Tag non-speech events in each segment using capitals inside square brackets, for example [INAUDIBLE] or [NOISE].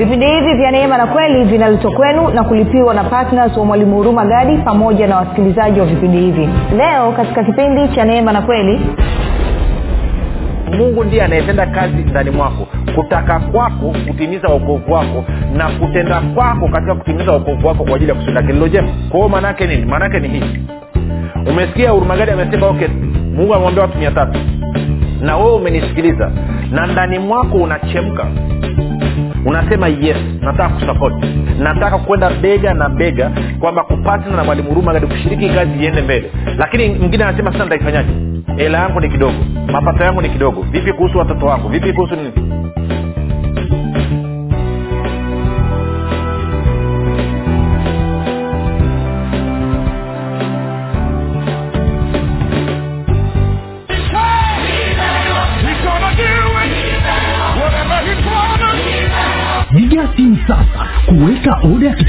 vipindi hivi vya neema na kweli vinaletwa kwenu na kulipiwa na ptns wa mwalimu huruma gadi pamoja na wasikilizaji wa vipindi hivi. Leo katika kipindi cha neema na kweli mungu ndiye anayetenda kazi ndani mwako. Kutaka kwako kutimiza wokovu wako na kutenda kwako katika kutimiza wokovu wako kwa ajili ya kusenda kililo jema kwao maanaake nini? Maanaake ni hii. Umesikia urumagadi amesema okay mungu amwambia watu mia tatu. Na wewe umenisikiliza. Na ndani mwako unachemka unasema yes nataka kusapoti nataka kwenda bega na bega kwamba kupatna na mwalimu huruma kati kushiriki kazi iende mbele. Lakini mwingine anasema sasa nitaifanyaje? Hela yangu ni kidogo mapato yangu ni kidogo. Vipi kuhusu watoto wangu vipi kuhusu nini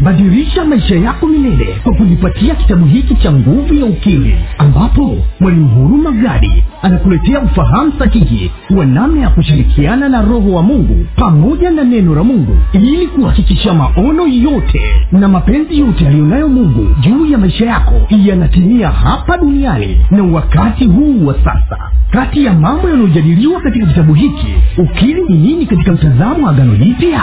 badilisha maisha yako milele kwa kujipatia kitabu hiki cha nguvu ya ukimwi ambapo mwalimu huruma gadi anakuletea ufahamu sahihi wa namna ya kushirikiana na roho wa mungu pamoja na neno la mungu ili kuhakikisha maono yote na mapenzi yote yaliyonayo mungu juu ya maisha yako yanatimia hapa duniani na wakati huu wa sasa. Kati ya mambo yanayojadiliwa katika kitabu hiki ukili ni nini katika mtazamo wa agano jipya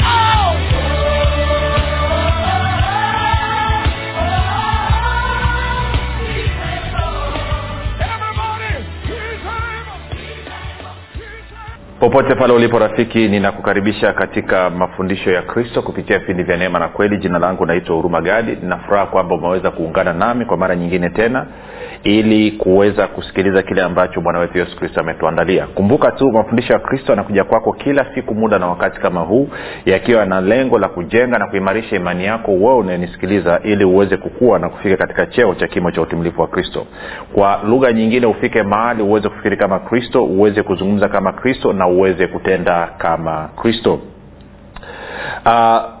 popote pale ulipo rafiki ninakukaribisha katika mafundisho ya kristo kupitia vipindi vya neema na kweli. Jina langu naitwa huruma gadi. Ninafuraha kwamba umeweza kuungana nami kwa mara nyingine tena ili kuweza kusikiliza kile ambacho bwana wetu yesu kristo ametuandalia. Kumbuka tu mafundisho ya kristo yanakuja kwako kila siku muda na wakati kama huu yakiwa na lengo la kujenga na kuimarisha imani yako wewe unayenisikiliza ili uweze kukua na kufika katika cheo cha kimo cha utimilifu wa kristo. Kwa lugha nyingine ufike mahali uweze kufikiri kama kristo uweze kuzungumza kama kristo na uweze kutenda kama kristo. Uh,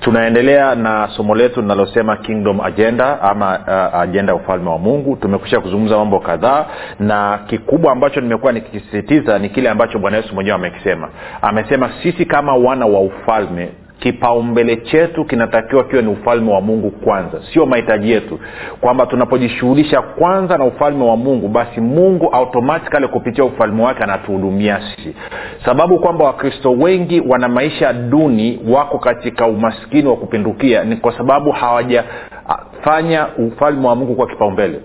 tunaendelea na somo letu linalosema kingdom agenda ama uh, ajenda ya ufalme wa mungu. Tumekusha kuzungumza mambo kadhaa na kikubwa ambacho nimekuwa nikikisisitiza ni kile ambacho bwana yesu mwenyewe amekisema. Amesema sisi kama wana wa ufalme kipaumbele chetu kinatakiwa kiwe ni ufalme wa mungu kwanza. Sio mahitaji yetu. Kwamba tunapojishughulisha kwanza na ufalme wa mungu basi mungu automatikali kupitia ufalme wake anatuhudumia sisi. Sababu kwamba wakristo wengi wana maisha duni wako katika umaskini wa kupindukia ni kwa sababu hawajafanya ufalme wa mungu kwa kipaumbele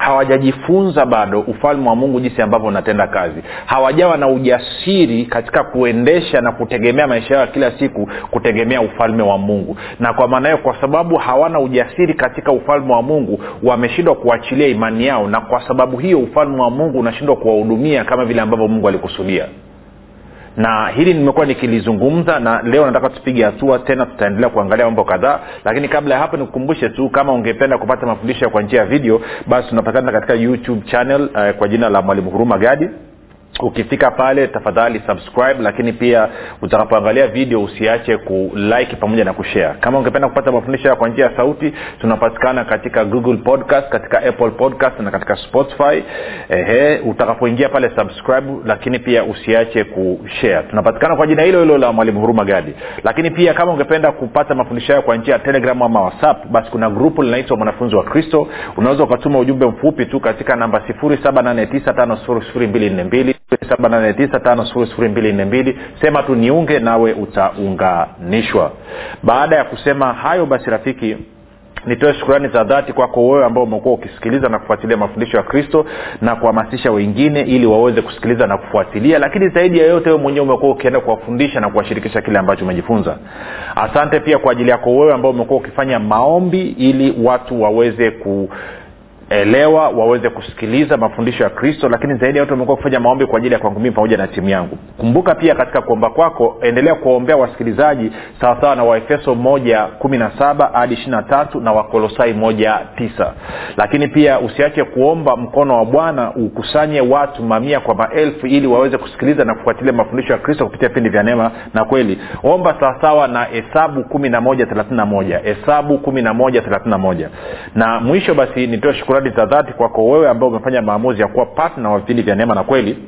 hawajajifunza bado ufalme wa mungu jinsi ambavyo unatenda kazi. Hawajawa na ujasiri katika kuendesha na kutegemea maisha yao ya kila siku kutegemea ufalme wa mungu. Na kwa maana hiyo kwa sababu hawana ujasiri katika ufalme wa mungu wameshindwa kuachilia imani yao. Na kwa sababu hiyo ufalme wa mungu unashindwa kuwahudumia kama vile ambavyo mungu alikusudia na hili nimekuwa nikilizungumza na leo nataka tupige hatua tena tutaendelea kuangalia mambo kadhaa. Lakini kabla ya hapo nikukumbushe tu kama ungependa kupata mafundisho kwa njia ya video basi tunapatikana katika youtube channel uh, kwa jina la mwalimu huruma gadi ukifika pale tafadhali subscribe lakini pia utakapoangalia video usiache kulike pamoja na kushare. Kama ungependa kupata mafundisho kwa njia ya sauti tunapatikana katika google podcast katika apple podcast na katika spotify. Ehe utakapoingia pale subscribe lakini pia usiache kushare tunapatikana kwa jina hilo hilo la mwalimu huruma gadi. Lakini pia kama ungependa kupata mafundisho hayo kwa njia ya telegram ama whatsapp basi kuna grupu linaitwa mwanafunzi wa kristo. Unaweza ukatuma ujumbe mfupi tu katika namba 7895242 7895242 sema tu niunge nawe utaunganishwa. Baada ya kusema hayo basi rafiki nitoe shukurani za dhati kwako wewe ambao umekuwa ukisikiliza na kufuatilia mafundisho ya kristo na kuhamasisha wengine ili waweze kusikiliza na kufuatilia. Lakini zaidi ya yote mwenyewe umekuwa ukienda kuwafundisha na kuwashirikisha kile ambacho umejifunza. Asante pia kwa ajili yako wewe ambao umekuwa ukifanya maombi ili watu waweze ku elewa waweze kusikiliza mafundisho ya kristo lakini zaidi ya watu wamekuwa kufanya maombi kwa ajili ya kwangu mii pamoja na timu yangu. Kumbuka pia katika kuomba kwako endelea kuwaombea wasikilizaji sawasawa na waefeso moja kumi na saba hadi ishiri na tatu na wakolosai moja tisa. Lakini pia usiache kuomba mkono wa bwana ukusanye watu mamia kwa maelfu ili waweze kusikiliza na kufuatilia mafundisho ya kristo kupitia vipindi vya neema na kweli. Omba sawasawa na hesabu kumi na moja thelathini na moja. Hesabu kumi na moja thelathini na moja. Na mwisho basi nitoe shukurani za dhati kwako wewe ambao umefanya maamuzi ya kuwa patna wa vipindi vya neema na kweli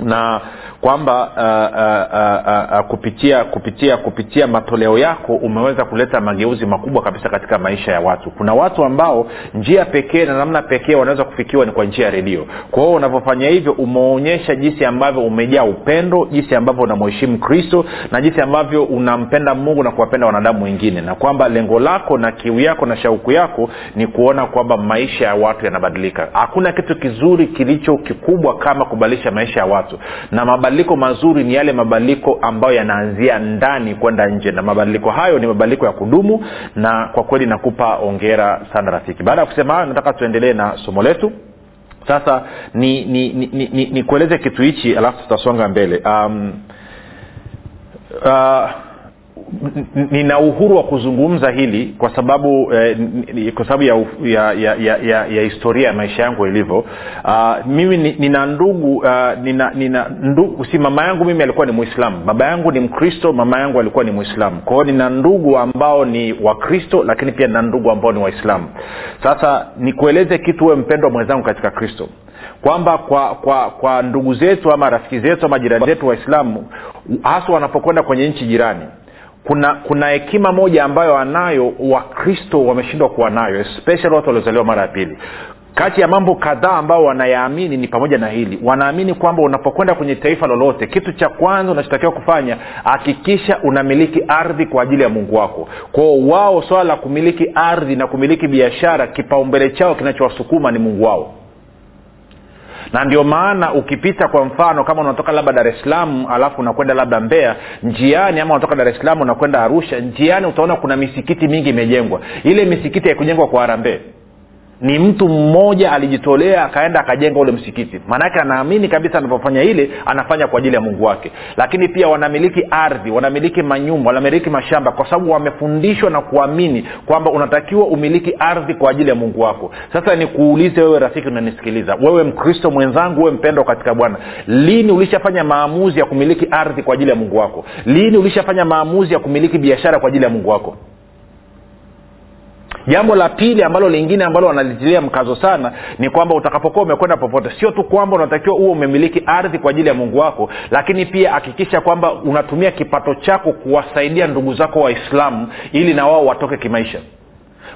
na kwamba uh, uh, uh, uh, kupitia kupitia kupitia matoleo yako umeweza kuleta mageuzi makubwa kabisa katika maisha ya watu. Kuna watu ambao njia pekee na namna pekee wanaweza kufikiwa ni kwa njia ya redio. Kwa hiyo unavyofanya hivyo umeonyesha jinsi ambavyo umejaa upendo jinsi ambavyo unamheshimu kristo na jinsi ambavyo unampenda mungu na kuwapenda wanadamu wengine. Na kwamba lengo lako na kiu yako na shauku yako ni kuona kwamba maisha ya watu yanabadilika. Hakuna kitu kizuri kilicho kikubwa kama kubadilisha maisha ya watu na mabadiliko mazuri ni yale mabadiliko ambayo yanaanzia ndani kwenda nje. Na mabadiliko hayo ni mabadiliko ya kudumu na kwa kweli nakupa ongera sana rafiki. Baada ya kusema hayo nataka tuendelee na somo letu. Sasa ni ni ni, ni, ni, ni kitu hichi alafu tutasonga mbele. Um, uh, nina uhuru wa kuzungumza hili kwa sababu eh, kwa sababu ya, ya, ya, ya, ya, historia ya maisha yangu ilivyo. Uh, mimi nina ndugu uh, nina, nina ndugu si mama yangu mimi alikuwa ni mwislamu baba yangu ni mkristo mama yangu alikuwa ni mwislamu kwao nina ndugu ambao ni wakristo lakini pia nina ndugu ambao ni waislamu. Sasa nikueleze kitu we mpendwa mwenzangu katika kristo. Kwamba kwa kwa kwa ndugu zetu ama rafiki zetu ama jirani zetu waislamu hasa wanapokwenda kwenye nchi jirani kuna kuna hekima moja ambayo anayo wakristo wameshindwa kuwa nayo especially watu waliozaliwa mara ya pili. Kati ya mambo kadhaa ambao wanayaamini ni pamoja na hili. Wanaamini kwamba unapokwenda kwenye taifa lolote kitu cha kwanza unachotakiwa kufanya hakikisha unamiliki ardhi kwa ajili ya mungu wako. Kwao wao swala la kumiliki ardhi na kumiliki biashara kipaumbele chao kinachowasukuma ni mungu wao na ndio maana ukipita kwa mfano kama unatoka labda dar es alafu unakwenda labda mbea njiani ama unatoka dar es unakwenda arusha njiani utaona kuna misikiti mingi imejengwa. Ile misikiti haikujengwa kwa harambee ni mtu mmoja alijitolea akaenda akajenga ule msikiti. Maanake anaamini kabisa anavyofanya ile anafanya kwa ajili ya mungu wake. Lakini pia wanamiliki ardhi wanamiliki manyumba wanamiliki mashamba kwa sababu wamefundishwa na kuamini kwamba unatakiwa umiliki ardhi kwa ajili ya mungu wako. Sasa nikuulize wewe rafiki unanisikiliza. Wewe mkristo mwenzangu wewe mpendwa katika bwana lini ulishafanya maamuzi ya kumiliki ardhi kwa ajili ya mungu wako? Lini ulishafanya maamuzi ya kumiliki biashara kwa ajili ya mungu wako jambo la pili ambalo lingine ambalo wanalitilia mkazo sana ni kwamba utakapokuwa umekwenda popote sio tu kwamba unatakiwa huo umemiliki ardhi kwa ajili ya mungu wako lakini pia hakikisha kwamba unatumia kipato chako kuwasaidia ndugu zako waislamu ili na wao watoke kimaisha.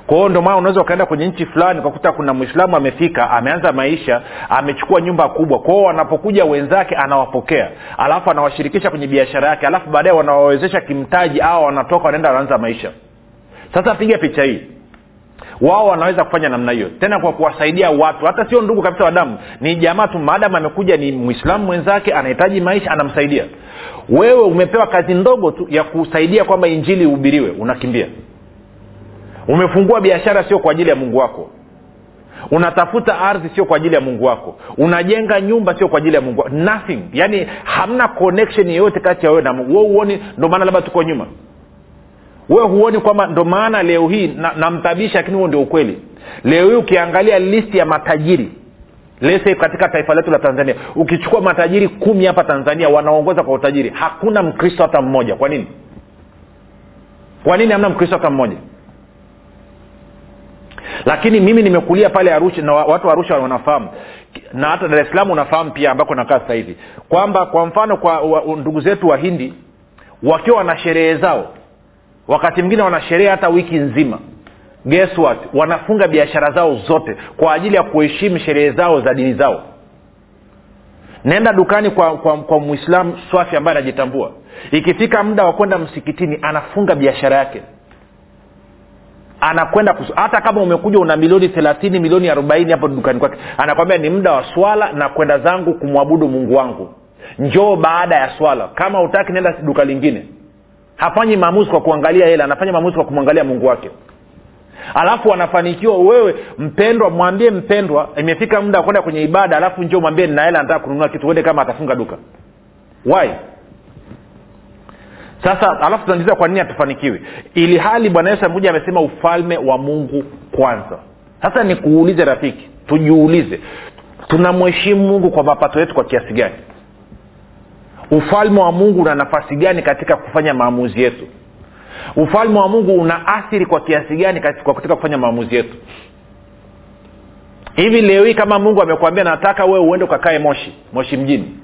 Kwa hiyo ndio maana unaweza ukaenda kwenye nchi fulani ukakuta kuna mwislamu amefika ameanza maisha amechukua nyumba kubwa. Kwao wanapokuja wenzake anawapokea alafu anawashirikisha kwenye biashara yake alafu baadaye wanawawezesha kimtaji au wanatoka wanaenda wanaanza maisha. Sasa piga picha hii wao wanaweza kufanya namna hiyo. Tena kwa kuwasaidia watu. Hata sio ndugu kabisa wa damu. Ni jamaa tu. Maadamu amekuja ni mwislamu mwenzake anahitaji maisha anamsaidia. Wewe umepewa kazi ndogo tu ya kusaidia kwamba injili ihubiriwe. Unakimbia. Umefungua biashara sio kwa ajili ya mungu wako. Unatafuta ardhi sio kwa ajili ya mungu wako. Unajenga nyumba sio kwa ajili ya mungu wako nothing. Yaani hamna connection yeyote kati ya wewe na mungu. We huoni ndio maana labda tuko nyuma wewe huoni kwamba ndo maana leo hii namtabisha na lakini huo ndio ukweli. Leo hii ukiangalia listi ya matajiri lese katika taifa letu la tanzania ukichukua matajiri kumi hapa tanzania wanaongoza kwa utajiri hakuna mkristo hata mmoja. Kwa nini? Kwa nini hamna mkristo hata mmoja? Lakini mimi nimekulia pale arusha na watu wa arusha wanafahamu na hata dar es salaam unafahamu pia ambako nakaa sasa hivi kwamba kwa mfano kwa ndugu zetu wahindi wakiwa wana sherehe zao wakati mwingine wana sherehe hata wiki nzima. Guess what? Wanafunga biashara zao zote kwa ajili ya kuheshimu sherehe zao za dini zao. Naenda dukani kwa, kwa, kwa mwislamu swafi ambaye anajitambua. Ikifika muda wa kwenda msikitini anafunga biashara yake. Anakwenda hata kama umekuja una milioni thelathini milioni arobaini hapo dukani kwake anakwambia ni muda wa swala na kwenda zangu kumwabudu mungu wangu. Njoo baada ya swala. Kama utaki nenda duka lingine hafanyi maamuzi kwa kuangalia hela anafanya maamuzi kwa kumwangalia mungu wake. Alafu anafanikiwa wewe mpendwa mwambie mpendwa imefika muda wa kwenda kwenye ibada alafu njo mwambie nina hela nataka kununua kitu uende kama atafunga duka. Why? Sasa alafu tunajiza kwa nini hatufanikiwi? Ili hali bwana yesu amekuja amesema ufalme wa mungu kwanza. Sasa nikuulize rafiki tujiulize tunamheshimu mungu kwa mapato yetu kwa kiasi gani ufalme wa mungu una nafasi gani katika kufanya maamuzi yetu? Ufalme wa mungu una athiri kwa kiasi gani katika kufanya maamuzi yetu? Hivi leo hii kama mungu amekwambia nataka wewe uende ukakae moshi moshi mjini.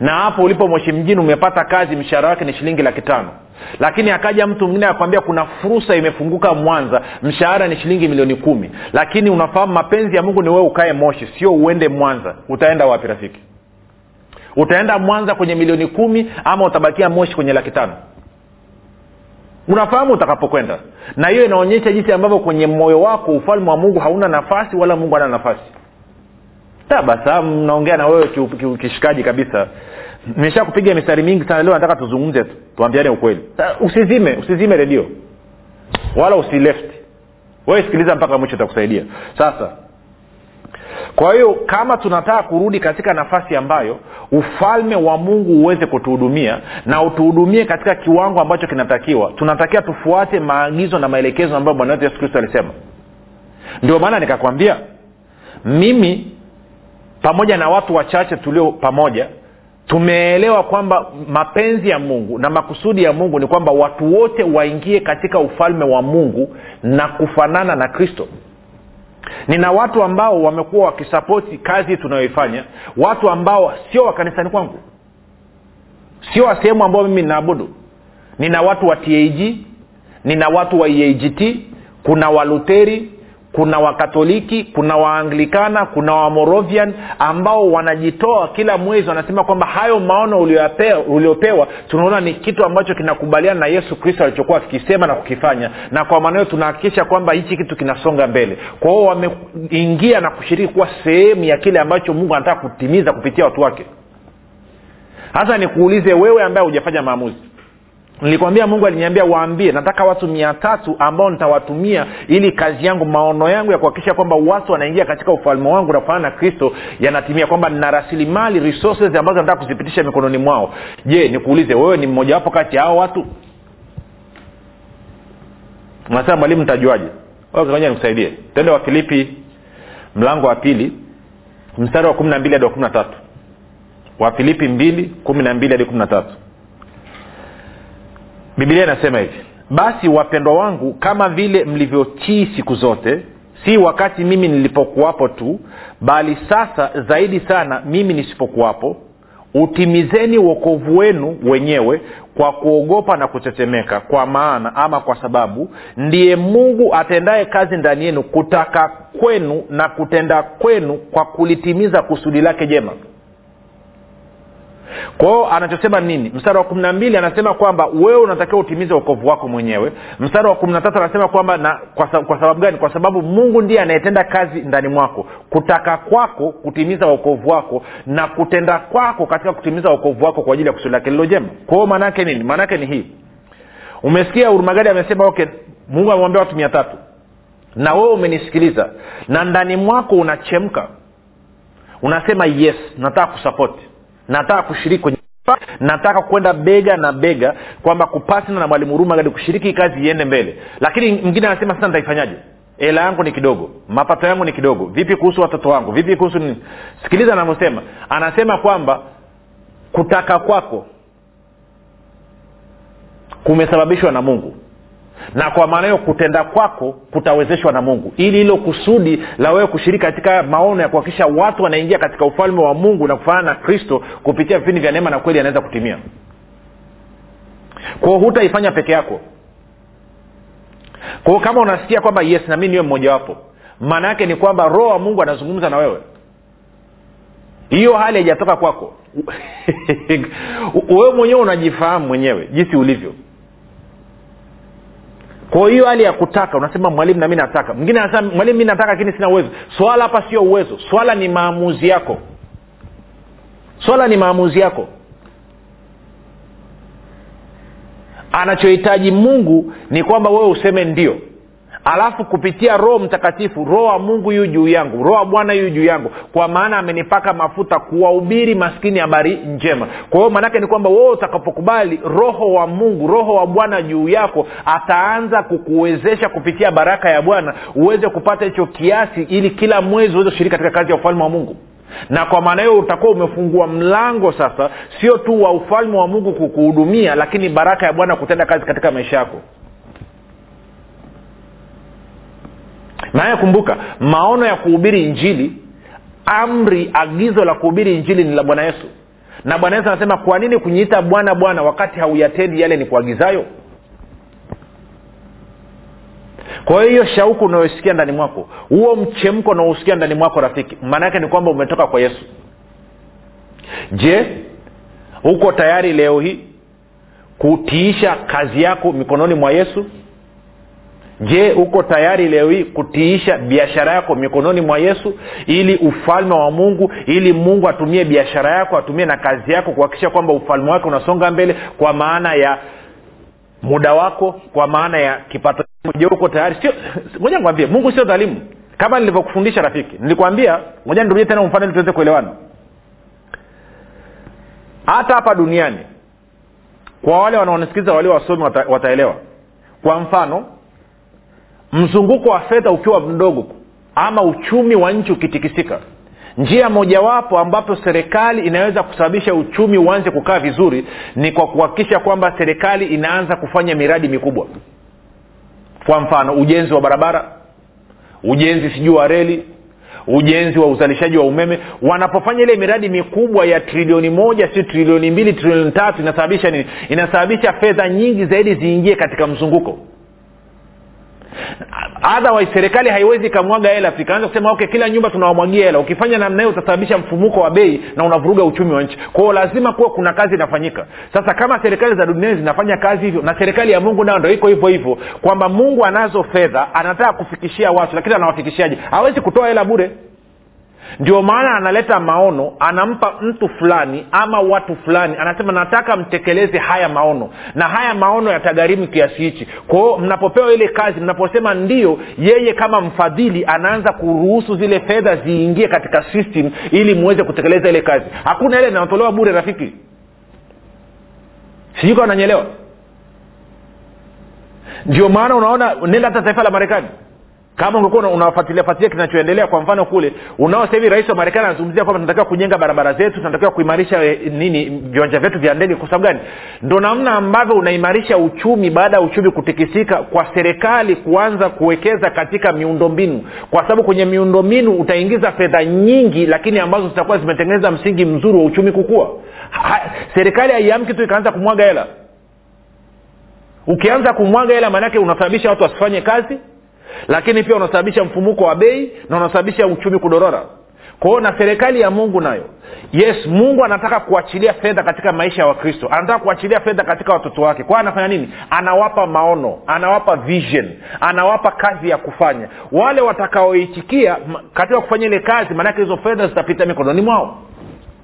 Na hapo ulipo moshi mjini umepata kazi mshahara wake ni shilingi laki tano. Lakini akaja mtu mwingine akwambia kuna fursa imefunguka mwanza mshahara ni shilingi milioni kumi. Lakini unafahamu mapenzi ya mungu ni wewe ukae moshi sio uende mwanza. Utaenda wapi rafiki utaenda mwanza kwenye milioni kumi ama utabakia moshi kwenye laki tano? Unafahamu utakapokwenda. Na hiyo inaonyesha jinsi ambavyo kwenye moyo wako ufalme wa mungu hauna nafasi wala mungu hana nafasi. Tabasamu naongea na wewe kishikaji kabisa. Nimesha kupiga mistari mingi sana leo nataka tuzungumze tu tuambiane ukweli. Usizime usizime redio. Wala usileft. Wewe sikiliza mpaka mwisho itakusaidia. Sasa kwa hiyo kama tunataka kurudi katika nafasi ambayo ufalme wa mungu uweze kutuhudumia na utuhudumie katika kiwango ambacho kinatakiwa tunatakiwa tufuate maagizo na maelekezo ambayo bwana wetu yesu kristo alisema. Ndio maana nikakwambia mimi pamoja na watu wachache tulio pamoja tumeelewa kwamba mapenzi ya mungu na makusudi ya mungu ni kwamba watu wote waingie katika ufalme wa mungu na kufanana na kristo nina watu ambao wamekuwa wakisapoti kazi tunayoifanya watu ambao sio wakanisani kwangu sio wa sehemu ambao mimi ninaabudu. Nina watu wa tag nina watu wa eagt kuna waluteri kuna wakatoliki kuna waanglikana kuna wamorovian ambao wanajitoa kila mwezi wanasema kwamba hayo maono uliopewa tunaona ni kitu ambacho kinakubaliana na yesu kristo alichokuwa akikisema na kukifanya. Na kwa maana hiyo tunahakikisha kwamba hichi kitu kinasonga mbele. Kwa hiyo wameingia na kushiriki kuwa sehemu ya kile ambacho mungu anataka kutimiza kupitia watu wake. Hasa nikuulize wewe ambaye hujafanya maamuzi nilikwambia mungu aliniambia waambie nataka watu mia tatu ambao nitawatumia ili kazi yangu maono yangu ya kuhakikisha kwamba watu wanaingia katika ufalme wangu na na kristo yanatimia kwamba nina rasilimali resources ambazo nataka kuzipitisha mikononi mwao. Je nikuulize wewe ni mmojawapo kati ya hao watu? Nasema mwalimu ntajuaje ngoja nikusaidie. Tende wa filipi mlango wa pili mstari wa kumi na mbili hadi wa kumi na tatu. Wa filipi mbili kumi na mbili hadi kumi na tatu bibilia inasema hivi basi wapendwa wangu kama vile mlivyotii siku zote si wakati mimi nilipokuwapo tu bali sasa zaidi sana mimi nisipokuwapo utimizeni uokovu wenu wenyewe kwa kuogopa na kutetemeka kwa maana ama kwa sababu ndiye mungu atendaye kazi ndani yenu kutaka kwenu na kutenda kwenu kwa kulitimiza kusudi lake jema kwao anachosema nini? Mstari wa kumi na mbili anasema kwamba wewe unatakiwa utimize uokovu wako mwenyewe. Mstari wa kumi na tatu anasema kwamba na kwa, kwa sababu gani? Kwa sababu mungu ndiye anayetenda kazi ndani mwako. Kutaka kwako kutimiza uokovu wako na kutenda kwako katika kutimiza uokovu wako kwa ajili ya kusudi lake lilo jema. Kwao maanaake nini? Maanaake ni hii. Umesikia urumagadi amesema okay mungu amemwambia watu mia tatu. Na wewe umenisikiliza. Na ndani mwako unachemka. Unasema yes nataka kusapoti nataka kushiriki kwenye nataka kwenda bega na bega kwamba kupasina na mwalimu huruma gadi kushiriki kazi iende mbele. Lakini mwingine anasema sasa nitaifanyaje? Hela yangu ni kidogo mapato yangu ni kidogo. Vipi kuhusu watoto wangu? Vipi kuhusu nini? Sikiliza anavyosema. Anasema kwamba kutaka kwako kumesababishwa na mungu na kwa maana hiyo kutenda kwako kutawezeshwa na mungu. Ili hilo kusudi la wewe kushiriki katika maono ya kuhakikisha watu wanaingia katika ufalme wa mungu na kufanana na kristo kupitia vipindi vya neema na kweli anaweza kutimia. Kwao hutaifanya peke yako. Kwao kama unasikia kwamba yes na mi niwe mmojawapo maana yake ni kwamba roho wa mungu anazungumza na wewe. Hiyo hali haijatoka kwako. [LAUGHS] Wewe mwenyewe unajifahamu mwenyewe jinsi ulivyo kwa hiyo hali ya kutaka unasema mwalimu nami nataka. Mwingine anasema mwalimu mi nataka lakini sina uwezo. Swala hapa sio uwezo. Swala ni maamuzi yako. Swala ni maamuzi yako. Anachohitaji mungu ni kwamba wewe useme ndio alafu kupitia roho mtakatifu roho wa mungu yu juu yangu roho wa bwana yu juu yangu. Kwa maana amenipaka mafuta kuwahubiri maskini habari njema. Kwa hiyo maanaake ni kwamba wewe utakapokubali roho wa mungu roho wa bwana juu yako ataanza kukuwezesha kupitia baraka ya bwana uweze kupata hicho kiasi ili kila mwezi uweze kushiriki katika kazi ya ufalme wa mungu. Na kwa maana hiyo utakuwa umefungua mlango sasa sio tu wa ufalme wa mungu kukuhudumia lakini baraka ya bwana kutenda kazi katika maisha yako naye kumbuka maono ya kuhubiri injili amri agizo la kuhubiri injili ni la bwana yesu. Na bwana yesu anasema kwa nini kunyiita bwana bwana wakati hauyatendi yale ni kuagizayo kwa hiyo shauku unayosikia ndani mwako huo mchemko unaosikia ndani mwako rafiki maana yake ni kwamba umetoka kwa yesu. Je uko tayari leo hii kutiisha kazi yako mikononi mwa yesu je uko tayari leo hii kutiisha biashara yako mikononi mwa yesu ili ufalme wa mungu ili mungu atumie biashara yako atumie na kazi yako kuhakikisha kwamba ufalme wake unasonga mbele kwa maana ya muda wako kwa maana ya kipato je uko tayari? Sio ngoja nikwambie mungu sio dhalimu. Kama nilivyokufundisha rafiki nilikwambia ngoja nirudie tena mfano ili tuweze kuelewana. Hata hapa duniani kwa wale wanaonisikiza walio wasomi wata, wataelewa. Kwa mfano mzunguko wa fedha ukiwa mdogo ama uchumi wa nchi ukitikisika njia mojawapo ambapo serikali inaweza kusababisha uchumi uanze kukaa vizuri ni kwa kuhakikisha kwamba serikali inaanza kufanya miradi mikubwa. Kwa mfano ujenzi wa barabara ujenzi sijui wa reli ujenzi wa uzalishaji wa umeme. Wanapofanya ile miradi mikubwa ya trilioni moja si trilioni mbili trilioni tatu inasababisha nini? Inasababisha fedha nyingi zaidi ziingie katika mzunguko otherwise serikali haiwezi ikamwaga hela. Ikaanza kusema okay kila nyumba tunawamwagia hela. Ukifanya namna hiyo utasababisha mfumuko wa bei na unavuruga uchumi wa nchi. Kwao lazima kuwa kuna kazi inafanyika. Sasa kama serikali za duniani zinafanya kazi hivyo na serikali ya mungu nayo ndo iko hivyo hivyo kwamba mungu anazo fedha anataka kufikishia watu lakini anawafikishiaje? Hawezi kutoa hela bure ndio maana analeta maono anampa mtu fulani ama watu fulani anasema nataka mtekeleze haya maono. Na haya maono yatagharimu kiasi hichi. Kwao mnapopewa ile kazi mnaposema ndio yeye kama mfadhili anaanza kuruhusu zile fedha ziingie katika system ili muweze kutekeleza ile kazi. Hakuna ile inayotolewa bure rafiki. Sijui kawa nanyelewa ndio maana unaona nenda hata taifa la marekani kama ungekuwa unafuatilia fuatilia kinachoendelea kwa mfano kule unao sahivi rais wa marekani anazungumzia kwamba tunatakiwa kujenga barabara zetu tunatakiwa kuimarisha e, nini viwanja vyetu vya ndege. Kwa sababu gani? Ndo namna ambavyo unaimarisha uchumi baada ya uchumi kutikisika kwa serikali kuanza kuwekeza katika miundombinu. Kwa sababu kwenye miundombinu utaingiza fedha nyingi lakini ambazo zitakuwa zimetengeneza msingi mzuri wa uchumi kukua. Serikali haiamki tu ikaanza kumwaga hela. Ukianza kumwaga hela maanake unasababisha watu wasifanye kazi lakini pia unasababisha mfumuko wa bei na unasababisha uchumi kudorora. Kwa na serikali ya mungu nayo. Yes mungu anataka kuachilia fedha katika maisha ya wakristo. Anataka kuachilia fedha katika watoto wake. Kwa anafanya nini? Anawapa maono anawapa vision anawapa kazi ya kufanya. Wale watakaoitikia katika kufanya ile kazi maanake hizo fedha zitapita mikononi mwao.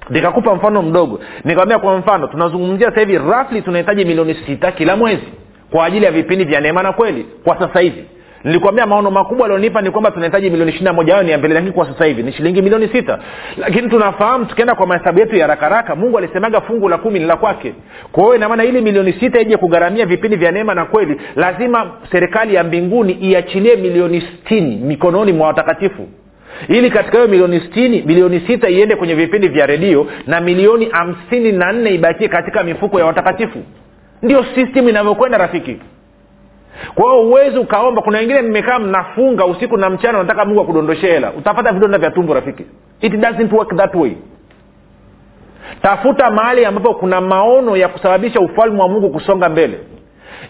Nikakupa mfano mdogo. Nikawambia kwa mfano tunazungumzia sasa hivi rafli tunahitaji milioni sita kila mwezi kwa ajili ya vipindi vya neema na kweli kwa sasa hivi nilikwambia maono makubwa alionipa ni kwamba tunahitaji milioni ishirina moja hayo ni ya lakini kwa sasa hivi ni shilingi milioni sita. Lakini tunafahamu tukienda kwa mahesabu yetu ya rakaraka mungu alisemaga fungu la kumi ni la kwake. Kwa hiyo inamaana ili milioni sita ije kugharamia vipindi vya neema na kweli lazima serikali ya mbinguni iachilie milioni stini mikononi mwa watakatifu. Ili katika hiyo milioni stini milioni sita iende kwenye vipindi vya redio na milioni hamsini na nne ibakie katika mifuko ya watakatifu. Ndio system inavyokwenda rafiki kwa hiyo uwezi ukaomba. Kuna wengine mmekaa mnafunga usiku na mchana unataka mungu akudondoshe hela. Utapata vidonda vya tumbo rafiki. It doesn't work that way. Tafuta mahali ambapo kuna maono ya kusababisha ufalme wa mungu kusonga mbele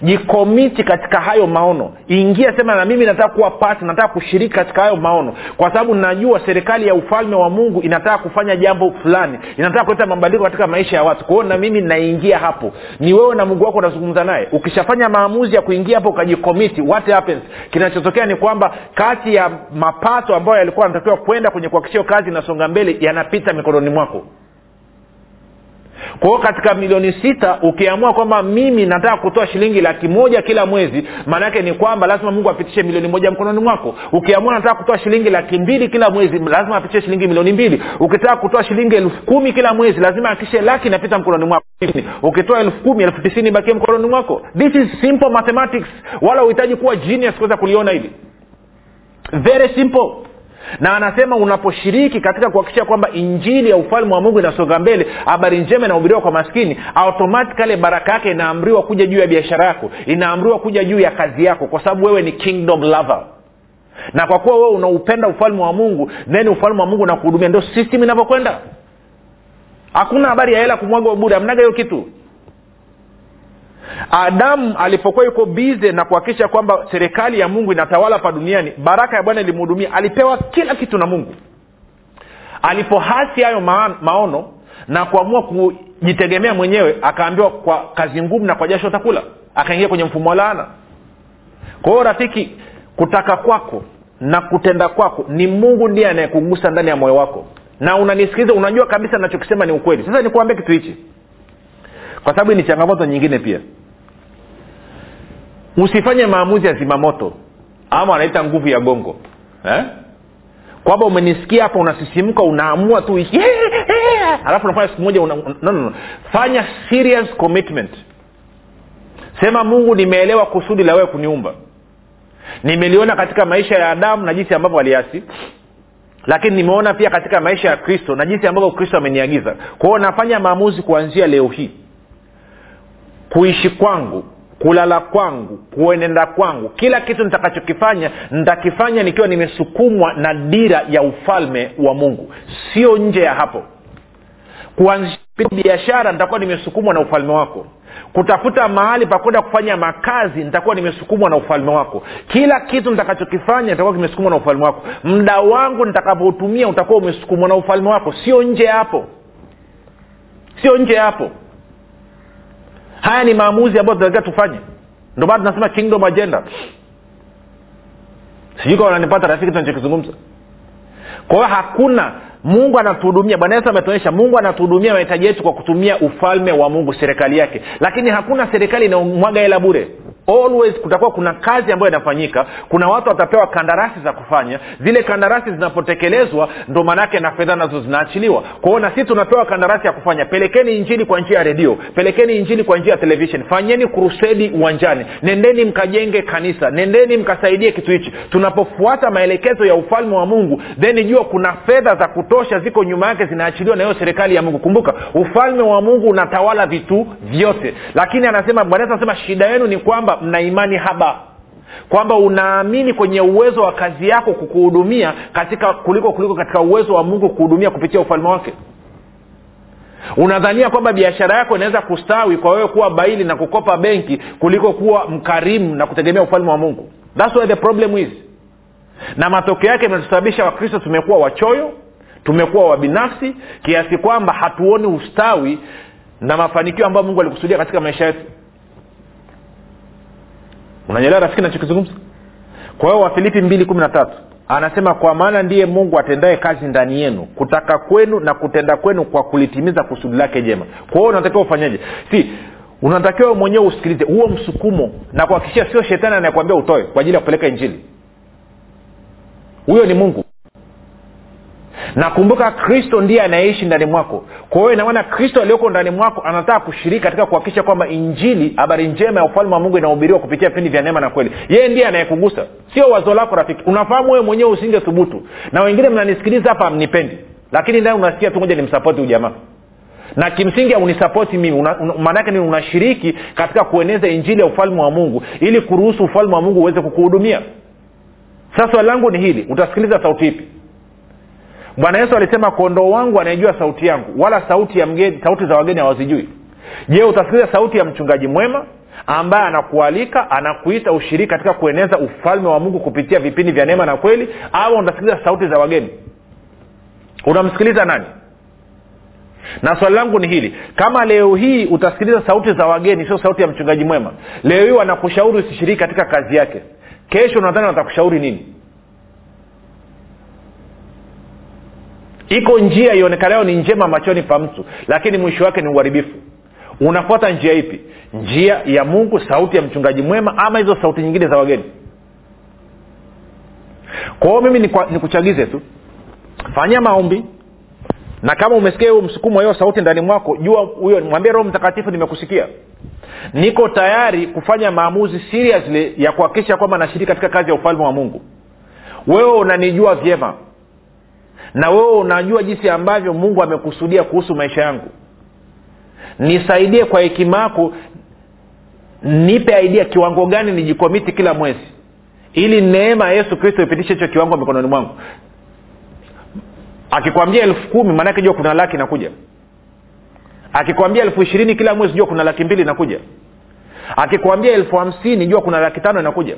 jikomiti katika hayo maono. Ingia sema na mimi nataka kuwa pati nataka kushiriki katika hayo maono. Kwa sababu najua serikali ya ufalme wa mungu inataka kufanya jambo fulani. Inataka kuleta mabadiliko katika maisha ya watu. Kwa hiyo na mimi naingia hapo. Ni wewe na mungu wako unazungumza naye. Ukishafanya maamuzi ya kuingia hapo ukajikomiti what happens? Kinachotokea ni kwamba kati ya mapato ambayo yalikuwa yanatakiwa kwenda kwenye kuhakikisha kazi inasonga mbele yanapita mikononi mwako kwa hiyo katika milioni sita ukiamua kwamba mimi nataka kutoa shilingi laki moja kila mwezi maanaake ni kwamba lazima mungu apitishe milioni moja mkononi mwako. Ukiamua nataka kutoa shilingi laki mbili kila mwezi lazima apitishe shilingi milioni mbili. Ukitaka kutoa shilingi elfu kumi kila mwezi lazima akishe laki inapita mkononi mwako. Ukitoa elfu kumi elfu tisini ibakie mkononi mwako. This is simple mathematics. Wala uhitaji kuwa genius kuweza kuliona hili. Very simple na anasema unaposhiriki katika kuhakikisha kwamba injili ya ufalme wa mungu inasonga mbele habari njema inahubiriwa kwa maskini automatikali baraka yake inaamriwa kuja juu ya biashara yako inaamriwa kuja juu ya kazi yako kwa sababu wewe ni kingdom lover. Na kwa kuwa wewe unaupenda ufalme wa mungu then ufalme wa mungu unakuhudumia ndio system inavyokwenda. Hakuna habari ya hela kumwaga bure amnaga hiyo kitu adamu alipokuwa yuko bize na kuhakikisha kwamba serikali ya mungu inatawala hapa duniani baraka ya bwana ilimhudumia alipewa kila kitu na mungu. Alipohasi hayo ma- maono na kuamua kujitegemea mwenyewe akaambiwa kwa kazi ngumu na kwa jasho takula akaingia kwenye mfumo wa laana. Kwa rafiki kutaka kwako na kutenda kwako ni mungu ndiye anayekugusa ndani ya moyo wako. Na unanisikiliza unajua kabisa nachokisema ni ukweli. Sasa nikuambia kitu hichi kwa sababu ni changamoto nyingine pia usifanye maamuzi ya zimamoto. Ama wanaita nguvu ya gongo. Eh? kwamba umenisikia hapa unasisimka unaamua tu yeah, alafu unafanya siku moja una, no, no, no. fanya serious commitment. Sema mungu nimeelewa kusudi la wewe kuniumba. Nimeliona katika maisha ya adamu na jinsi ambavyo aliasi. Lakini nimeona pia katika maisha ya kristo na jinsi ambavyo kristo ameniagiza. Kwa hiyo nafanya maamuzi kuanzia leo hii. Kuishi kwangu kulala kwangu kuenenda kwangu. Kila kitu nitakachokifanya nitakifanya nikiwa nimesukumwa na dira ya ufalme wa mungu. Sio nje ya hapo. Kuanzisha biashara nitakuwa nimesukumwa na ufalme wako. Kutafuta mahali pa kufanya makazi nitakuwa nimesukumwa na ufalme wako. Kila kitu nitakachokifanya nitakuwa kimesukumwa na ufalme wako. Muda wangu nitakapoutumia utakuwa umesukumwa na ufalme wako. Sio nje hapo. Sio nje hapo haya ni maamuzi ambayo tunatakiwa tufanye. Ndio maana tunasema kingdom agenda. Sijui kama unanipata rafiki tunachokizungumza. Kwa hiyo hakuna mungu anatuhudumia. Bwana yesu ametuonyesha mungu anatuhudumia mahitaji yetu kwa kutumia ufalme wa mungu serikali yake. Lakini hakuna serikali inayomwaga hela bure always kutakuwa kuna kazi ambayo inafanyika kuna watu watapewa kandarasi za kufanya. Zile kandarasi zinapotekelezwa ndo maanaake na fedha nazo zinaachiliwa. Kwao na sisi tunapewa kandarasi ya kufanya. Pelekeni injili kwa njia ya redio pelekeni injili kwa njia ya televishen fanyeni krusedi uwanjani. Nendeni mkajenge kanisa. Nendeni mkasaidie kitu hichi. Tunapofuata maelekezo ya ufalme wa mungu then jua kuna fedha za kutosha ziko nyuma yake zinaachiliwa na hiyo serikali ya mungu. Kumbuka ufalme wa mungu unatawala vitu vyote. Lakini anasema bwana anasema shida yenu ni kwamba mna imani haba. Kwamba unaamini kwenye uwezo wa kazi yako kukuhudumia katika kuliko kuliko katika uwezo wa mungu kuhudumia kupitia ufalme wake. Unadhania kwamba biashara yako inaweza kustawi kwa wewe kuwa baili na kukopa benki kuliko kuwa mkarimu na kutegemea ufalme wa mungu. Thats where the problem is. Na matokeo yake imetusababisha wakristo tumekuwa wachoyo tumekuwa wabinafsi kiasi kwamba hatuoni ustawi na mafanikio ambayo mungu alikusudia katika maisha yetu unanyelewa rafiki nachokizungumza kwa hiyo wafilipi mbili kumi na tatu anasema kwa maana ndiye mungu atendaye kazi ndani yenu kutaka kwenu na kutenda kwenu kwa kulitimiza kusudi lake jema. Kwa hiyo unatakiwa ufanyeje? Si unatakiwa mwenyewe usikilize huo msukumo na kuhakikishia sio shetani anayekwambia utoe kwa ajili ya kupeleka injili. Huyo ni mungu nakumbuka kristo ndiye anayeishi ndani mwako. Kwa hiyo inamaana kristo aliyoko ndani mwako anataka kushiriki katika kuhakikisha kwamba injili habari njema ya ufalme wa mungu inahubiriwa kupitia vipindi vya neema na kweli. Yeye ndiye anayekugusa. Sio wazo lako rafiki. Unafahamu wewe mwenyewe usinge thubutu na wengine mnanisikiliza hapa mnipendi lakini ndani unasikia tu moja nimsapoti ujamaa na kimsingi aunisapoti mimi. Maanaake ni unashiriki katika kueneza injili ya ufalme wa mungu ili kuruhusu ufalme wa mungu uweze kukuhudumia. Sasa swali langu ni hili. Utasikiliza sauti ipi bwana yesu alisema kondoo wangu anaijua sauti yangu wala sauti ya mgeni sauti za wageni hawazijui. Je utasikiliza sauti ya mchungaji mwema ambaye anakualika anakuita ushiriki katika kueneza ufalme wa mungu kupitia vipindi vya neema na kweli au utasikiliza sauti za wageni? Unamsikiliza nani? Na swali langu ni hili kama leo hii utasikiliza sauti za wageni sio sauti ya mchungaji mwema leo hii wanakushauri usishiriki katika kazi yake kesho nadhani watakushauri nini iko njia ionekanayo ni njema machoni pa mtu lakini mwisho wake ni uharibifu. Unafuata njia ipi? Njia ya mungu sauti ya mchungaji mwema ama hizo sauti nyingine za wageni? Kwa mimi nikuchagize tu. Fanya maombi na kama umesikia huo msukumo hiyo sauti ndani mwako jua huyo mwambie roho mtakatifu nimekusikia. Niko tayari kufanya maamuzi seriously ya kuhakikisha kwamba nashiriki katika kazi ya ufalme wa mungu. Wewe unanijua vyema na wewe unajua jinsi ambavyo mungu amekusudia kuhusu maisha yangu. Nisaidie kwa hekima yako nipe idea kiwango gani nijikomiti kila mwezi ili neema ya yesu kristo ipitishe hicho kiwango mikononi mwangu. Akikwambia elfu kumi maanake jua kuna laki inakuja. Akikwambia elfu ishirini kila mwezi jua kuna laki mbili inakuja. Akikwambia elfu hamsini jua kuna laki tano inakuja.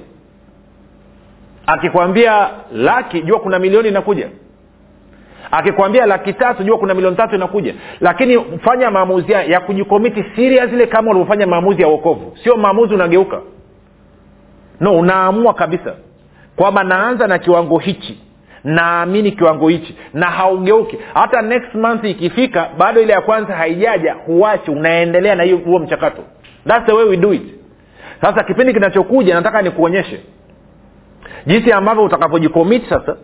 Akikwambia laki jua kuna milioni inakuja akikwambia laki tatu jua kuna milioni tatu inakuja. Lakini fanya maamuzi ya kujikomiti seriously kama ulivyofanya maamuzi ya uokovu sio maamuzi unageuka. No unaamua kabisa kwamba naanza na kiwango hichi naamini kiwango hichi na haugeuki. Hata next month ikifika bado ile ya kwanza haijaja huachi unaendelea na hiyo huo mchakato. Thats the way we do it. Sasa kipindi kinachokuja nataka nikuonyeshe jinsi ambavyo utakavyojikomiti sasa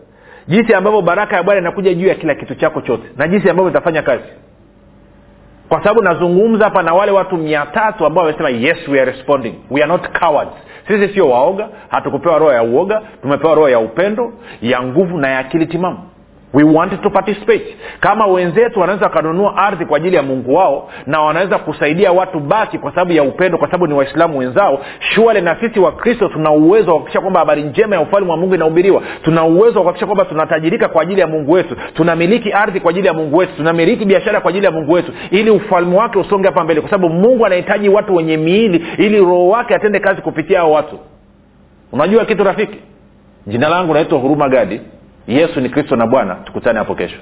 jinsi ambavyo baraka ya bwana inakuja juu ya kila kitu chako chote. Na jinsi ambavyo itafanya kazi. Kwa sababu nazungumza hapa na wale watu mia tatu ambao wamesema yes we are responding. We are not cowards. Sisi sio waoga. Hatukupewa roho ya uoga. Tumepewa roho ya upendo ya nguvu na ya akili timamu we want to participate. Kama wenzetu wanaweza wakanunua ardhi kwa ajili ya mungu wao na wanaweza kusaidia watu baki kwa sababu ya upendo kwa sababu ni waislamu wenzao shuale na sisi wakristo tuna uwezo wa kuhakikisha kwamba habari njema ya ufalme wa mungu inahubiriwa. Tuna uwezo wa kuhakikisha kwamba tunatajirika kwa ajili ya mungu wetu. Tunamiliki ardhi kwa ajili ya mungu wetu. Tunamiliki biashara kwa ajili ya mungu wetu. Ili ufalme wake usonge hapa mbele kwa sababu mungu anahitaji watu wenye miili ili roho wake atende kazi kupitia hao watu. Unajua kitu rafiki? Jina langu naitwa huruma gadi yesu ni kristo na bwana. Tukutane hapo kesho